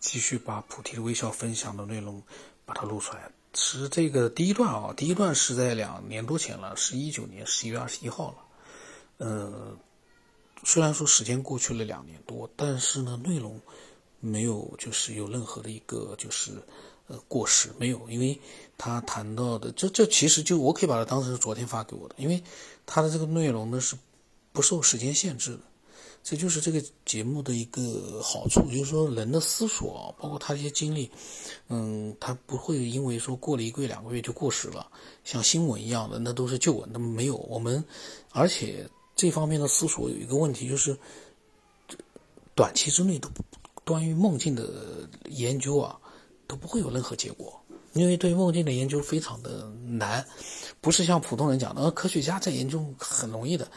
继续把菩提的微笑分享的内容把它录出来。是这个第一段啊，第一段是在两年多前了，是一九年十一月二十一号了。呃，虽然说时间过去了两年多，但是呢，内容没有就是有任何的一个就是呃过时，没有，因为他谈到的这这其实就我可以把它当成是昨天发给我的，因为他的这个内容呢是不受时间限制的。这就是这个节目的一个好处，就是说人的思索，包括他一些经历，嗯，他不会因为说过了一个月、两个月就过时了，像新闻一样的，那都是旧闻。那没有我们，而且这方面的思索有一个问题，就是短期之内都关于梦境的研究啊，都不会有任何结果，因为对梦境的研究非常的难，不是像普通人讲的，科学家在研究很容易的。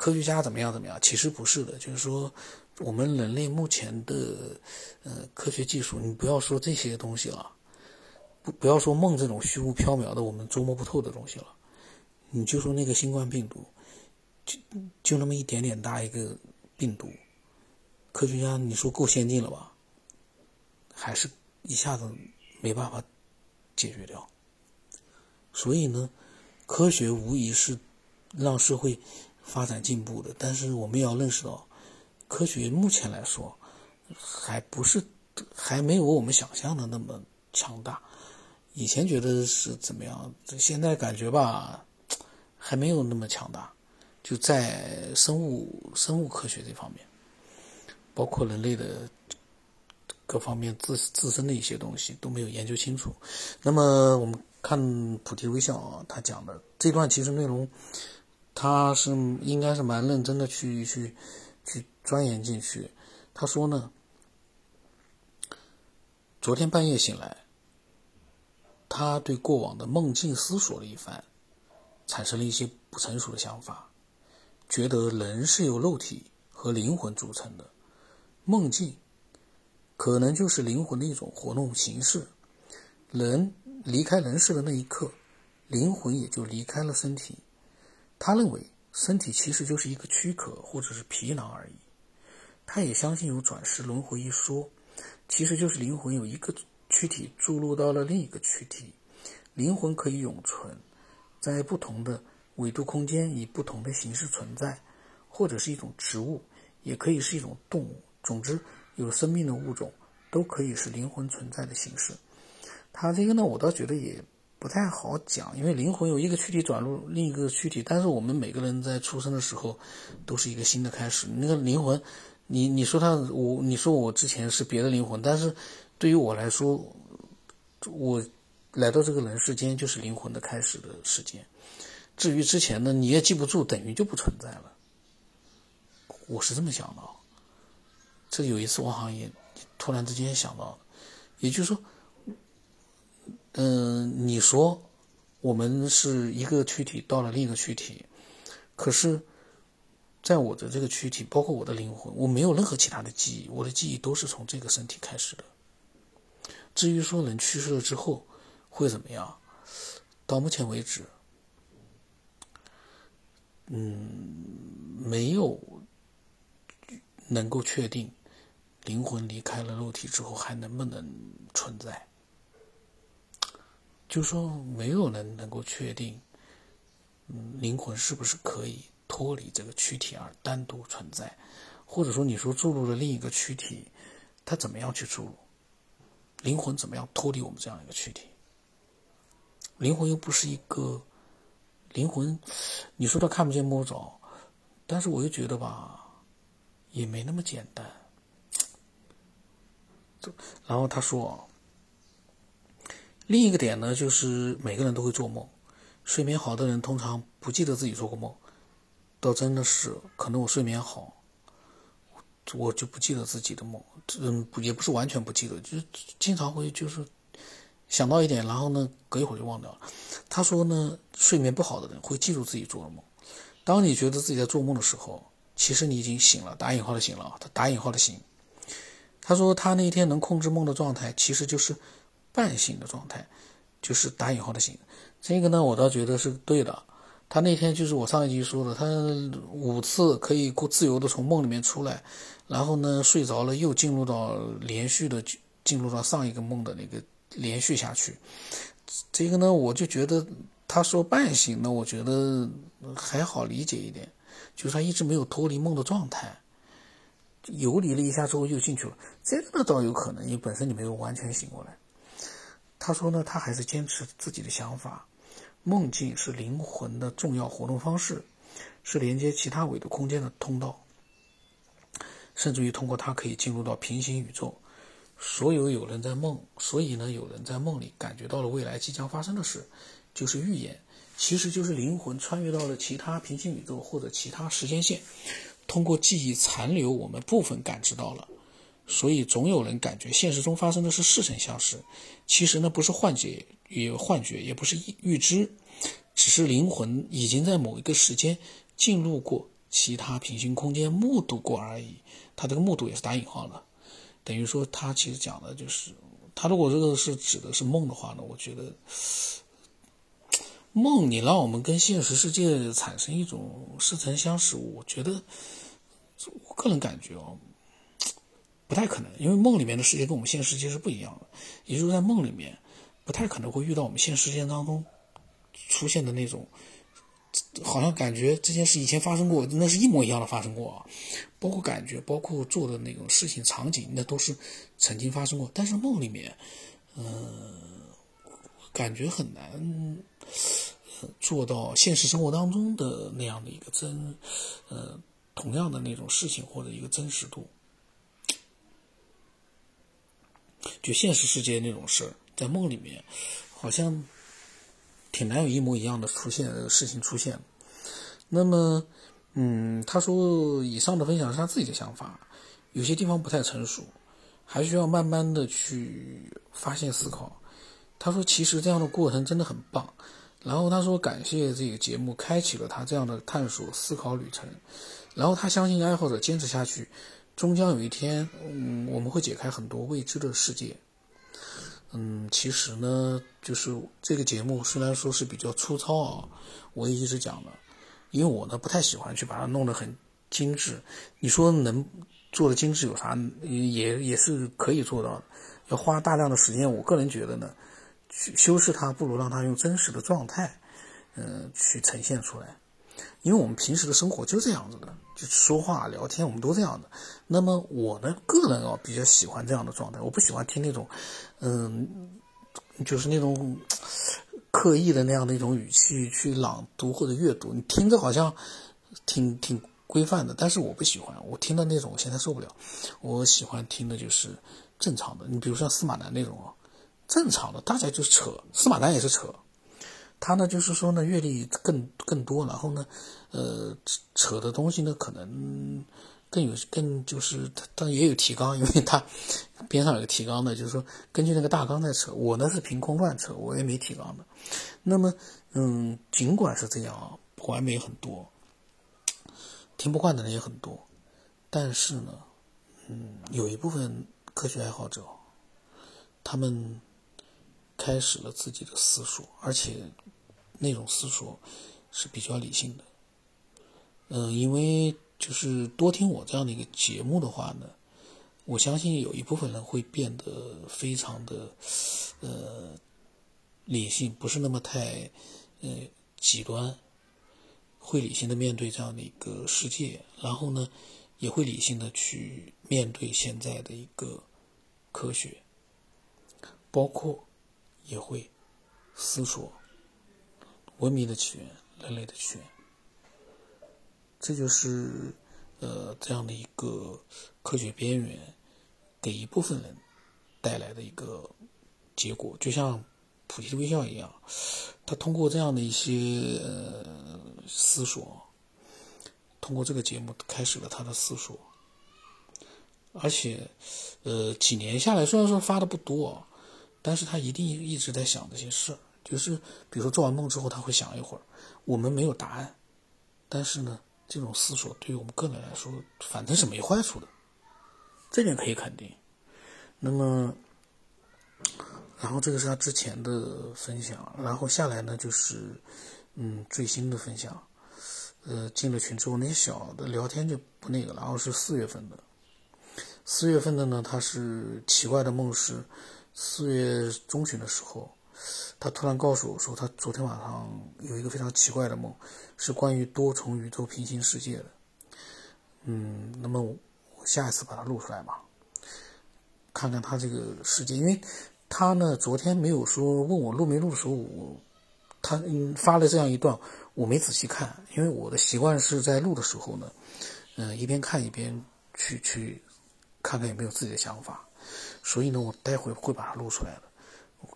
科学家怎么样怎么样？其实不是的，就是说，我们人类目前的呃科学技术，你不要说这些东西了，不不要说梦这种虚无缥缈的我们捉摸不透的东西了，你就说那个新冠病毒，就就那么一点点大一个病毒，科学家你说够先进了吧？还是一下子没办法解决掉。所以呢，科学无疑是让社会。发展进步的，但是我们要认识到，科学目前来说，还不是还没有我们想象的那么强大。以前觉得是怎么样，现在感觉吧，还没有那么强大。就在生物生物科学这方面，包括人类的各方面自自身的一些东西都没有研究清楚。那么我们看菩提微笑啊，他讲的这段其实内容。他是应该是蛮认真的去去去钻研进去。他说呢，昨天半夜醒来，他对过往的梦境思索了一番，产生了一些不成熟的想法，觉得人是由肉体和灵魂组成的，梦境可能就是灵魂的一种活动形式。人离开人世的那一刻，灵魂也就离开了身体。他认为身体其实就是一个躯壳或者是皮囊而已。他也相信有转世轮回一说，其实就是灵魂有一个躯体注入到了另一个躯体，灵魂可以永存，在不同的纬度空间以不同的形式存在，或者是一种植物，也可以是一种动物。总之，有生命的物种都可以是灵魂存在的形式。他这个呢，我倒觉得也。不太好讲，因为灵魂有一个躯体转入另一个躯体，但是我们每个人在出生的时候都是一个新的开始。那个灵魂，你你说他我你说我之前是别的灵魂，但是对于我来说，我来到这个人世间就是灵魂的开始的时间。至于之前呢，你也记不住，等于就不存在了。我是这么想的。这有一次我好像也突然之间想到，也就是说。嗯，你说我们是一个躯体到了另一个躯体，可是，在我的这个躯体，包括我的灵魂，我没有任何其他的记忆，我的记忆都是从这个身体开始的。至于说人去世了之后会怎么样，到目前为止，嗯，没有能够确定灵魂离开了肉体之后还能不能存在。就说没有人能够确定，嗯，灵魂是不是可以脱离这个躯体而单独存在，或者说你说注入了另一个躯体，它怎么样去注入？灵魂怎么样脱离我们这样一个躯体？灵魂又不是一个灵魂，你说它看不见摸不着，但是我又觉得吧，也没那么简单。然后他说。另一个点呢，就是每个人都会做梦，睡眠好的人通常不记得自己做过梦，倒真的是可能我睡眠好，我就不记得自己的梦，嗯，也不是完全不记得，就是经常会就是想到一点，然后呢，隔一会儿就忘掉了。他说呢，睡眠不好的人会记住自己做的梦。当你觉得自己在做梦的时候，其实你已经醒了，打引号的醒了，他打引号的醒。他说他那一天能控制梦的状态，其实就是。半醒的状态，就是打引号的醒。这个呢，我倒觉得是对的。他那天就是我上一集说的，他五次可以过自由的从梦里面出来，然后呢睡着了又进入到连续的进入到上一个梦的那个连续下去。这个呢，我就觉得他说半醒呢，我觉得还好理解一点，就是他一直没有脱离梦的状态，游离了一下之后又进去了。这个倒有可能，因为本身你没有完全醒过来。他说呢，他还是坚持自己的想法，梦境是灵魂的重要活动方式，是连接其他维度空间的通道，甚至于通过它可以进入到平行宇宙。所有有人在梦，所以呢，有人在梦里感觉到了未来即将发生的事，就是预言，其实就是灵魂穿越到了其他平行宇宙或者其他时间线，通过记忆残留，我们部分感知到了。所以总有人感觉现实中发生的是似曾相识，其实呢不是幻觉，也幻觉，也不是预知，只是灵魂已经在某一个时间进入过其他平行空间，目睹过而已。他这个目睹也是打引号的，等于说他其实讲的就是，他如果这个是指的是梦的话呢，我觉得梦你让我们跟现实世界产生一种似曾相识，我觉得我个人感觉哦。不太可能，因为梦里面的世界跟我们现实世界是不一样的，也就是在梦里面，不太可能会遇到我们现实世界当中出现的那种，好像感觉这件事以前发生过，那是一模一样的发生过啊，包括感觉，包括做的那种事情场景，那都是曾经发生过。但是梦里面，嗯，感觉很难做到现实生活当中的那样的一个真，呃，同样的那种事情或者一个真实度。就现实世界那种事儿，在梦里面，好像挺难有一模一样的出现事情出现。那么，嗯，他说以上的分享是他自己的想法，有些地方不太成熟，还需要慢慢的去发现思考。他说其实这样的过程真的很棒。然后他说感谢这个节目开启了他这样的探索思考旅程。然后他相信爱好者坚持下去。终将有一天，嗯，我们会解开很多未知的世界。嗯，其实呢，就是这个节目虽然说是比较粗糙啊，我也一直讲的，因为我呢不太喜欢去把它弄得很精致。你说能做的精致有啥？也也是可以做到的，要花大量的时间。我个人觉得呢，去修饰它，不如让它用真实的状态，嗯，去呈现出来。因为我们平时的生活就这样子的，就说话聊天，我们都这样的。那么我呢，个人啊比较喜欢这样的状态，我不喜欢听那种，嗯，就是那种 刻意的那样的一种语气去朗读或者阅读，你听着好像挺挺规范的，但是我不喜欢，我听的那种我现在受不了。我喜欢听的就是正常的，你比如像司马南那种啊，正常的，大家就是扯，司马南也是扯。他呢，就是说呢，阅历更更多，然后呢，呃，扯的东西呢，可能更有更就是他，他也有提纲，因为他边上有个提纲的，就是说根据那个大纲在扯。我呢是凭空乱扯，我也没提纲的。那么，嗯，尽管是这样啊，不完美很多，听不惯的人也很多，但是呢，嗯，有一部分科学爱好者，他们开始了自己的思索，而且。那种思索是比较理性的，嗯，因为就是多听我这样的一个节目的话呢，我相信有一部分人会变得非常的呃理性，不是那么太呃极端，会理性的面对这样的一个世界，然后呢，也会理性的去面对现在的一个科学，包括也会思索。文明的起源，人类的起源，这就是呃这样的一个科学边缘给一部分人带来的一个结果，就像普提的微笑一样，他通过这样的一些呃思索，通过这个节目开始了他的思索，而且呃几年下来，虽然说发的不多，但是他一定一直在想这些事儿。就是，比如说做完梦之后，他会想一会儿。我们没有答案，但是呢，这种思索对于我们个人来说，反正是没坏处的，这点可以肯定。那么，然后这个是他之前的分享，然后下来呢就是，嗯，最新的分享。呃，进了群之后，那些小的聊天就不那个了，然后是四月份的，四月份的呢，他是奇怪的梦是四月中旬的时候，他突然告诉我说，他昨天晚上有一个非常奇怪的梦，是关于多重宇宙平行世界的。嗯，那么我下一次把它录出来吧，看看他这个世界，因为他呢昨天没有说问我录没录的时候，我他嗯发了这样一段，我没仔细看，因为我的习惯是在录的时候呢，嗯一边看一边去去看看有没有自己的想法，所以呢我待会会把它录出来的，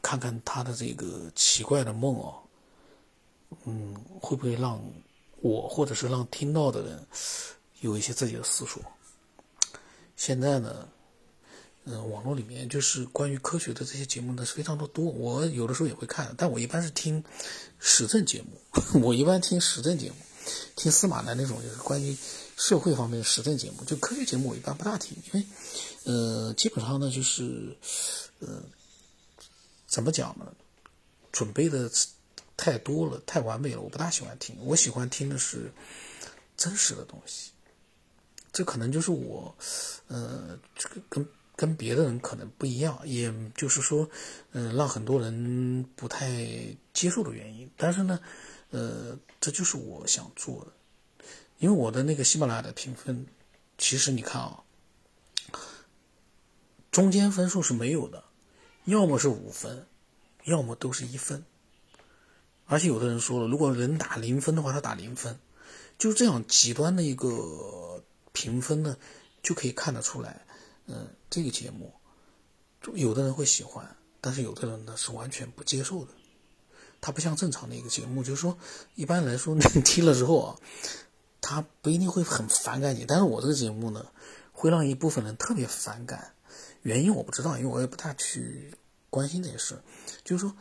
看看他的这个奇怪的梦哦，嗯会不会让我或者是让听到的人。有一些自己的思索。现在呢，嗯，网络里面就是关于科学的这些节目呢是非常的多。我有的时候也会看，但我一般是听时政节目。我一般听时政节目，听司马南那种就是关于社会方面的时政节目。就科学节目我一般不大听，因为，呃，基本上呢就是，呃，怎么讲呢？准备的太多了，太完美了，我不大喜欢听。我喜欢听的是真实的东西。这可能就是我，呃，这个跟跟别的人可能不一样，也就是说，嗯，让很多人不太接受的原因。但是呢，呃，这就是我想做的，因为我的那个喜马拉雅的评分，其实你看啊，中间分数是没有的，要么是五分，要么都是一分。而且有的人说了，如果人打零分的话，他打零分，就是这样极端的一个。评分呢，就可以看得出来，嗯，这个节目，有的人会喜欢，但是有的人呢是完全不接受的。它不像正常的一个节目，就是说，一般来说你听了之后啊，他不一定会很反感你，但是我这个节目呢，会让一部分人特别反感。原因我不知道，因为我也不太去关心这些事。就是说，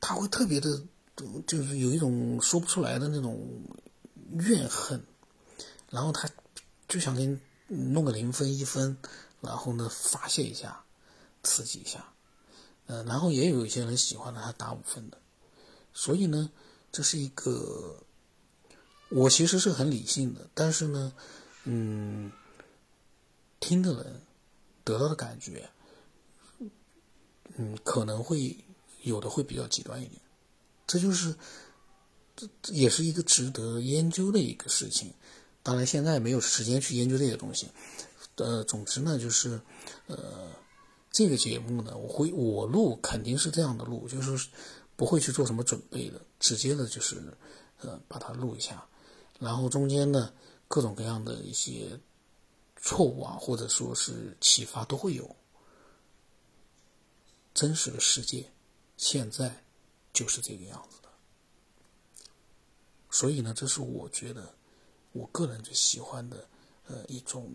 他会特别的，就是有一种说不出来的那种怨恨，然后他。就想给你弄个零分一分，然后呢发泄一下，刺激一下，呃，然后也有一些人喜欢的，他打五分的，所以呢，这是一个，我其实是很理性的，但是呢，嗯，听的人得到的感觉，嗯，可能会有的会比较极端一点，这就是，这也是一个值得研究的一个事情。当然，现在没有时间去研究这些东西。呃，总之呢，就是，呃，这个节目呢，我会我录肯定是这样的录，就是不会去做什么准备的，直接的就是，呃，把它录一下，然后中间呢，各种各样的一些错误啊，或者说是启发都会有。真实的世界现在就是这个样子的，所以呢，这是我觉得。我个人最喜欢的，呃，一种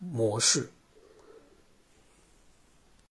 模式，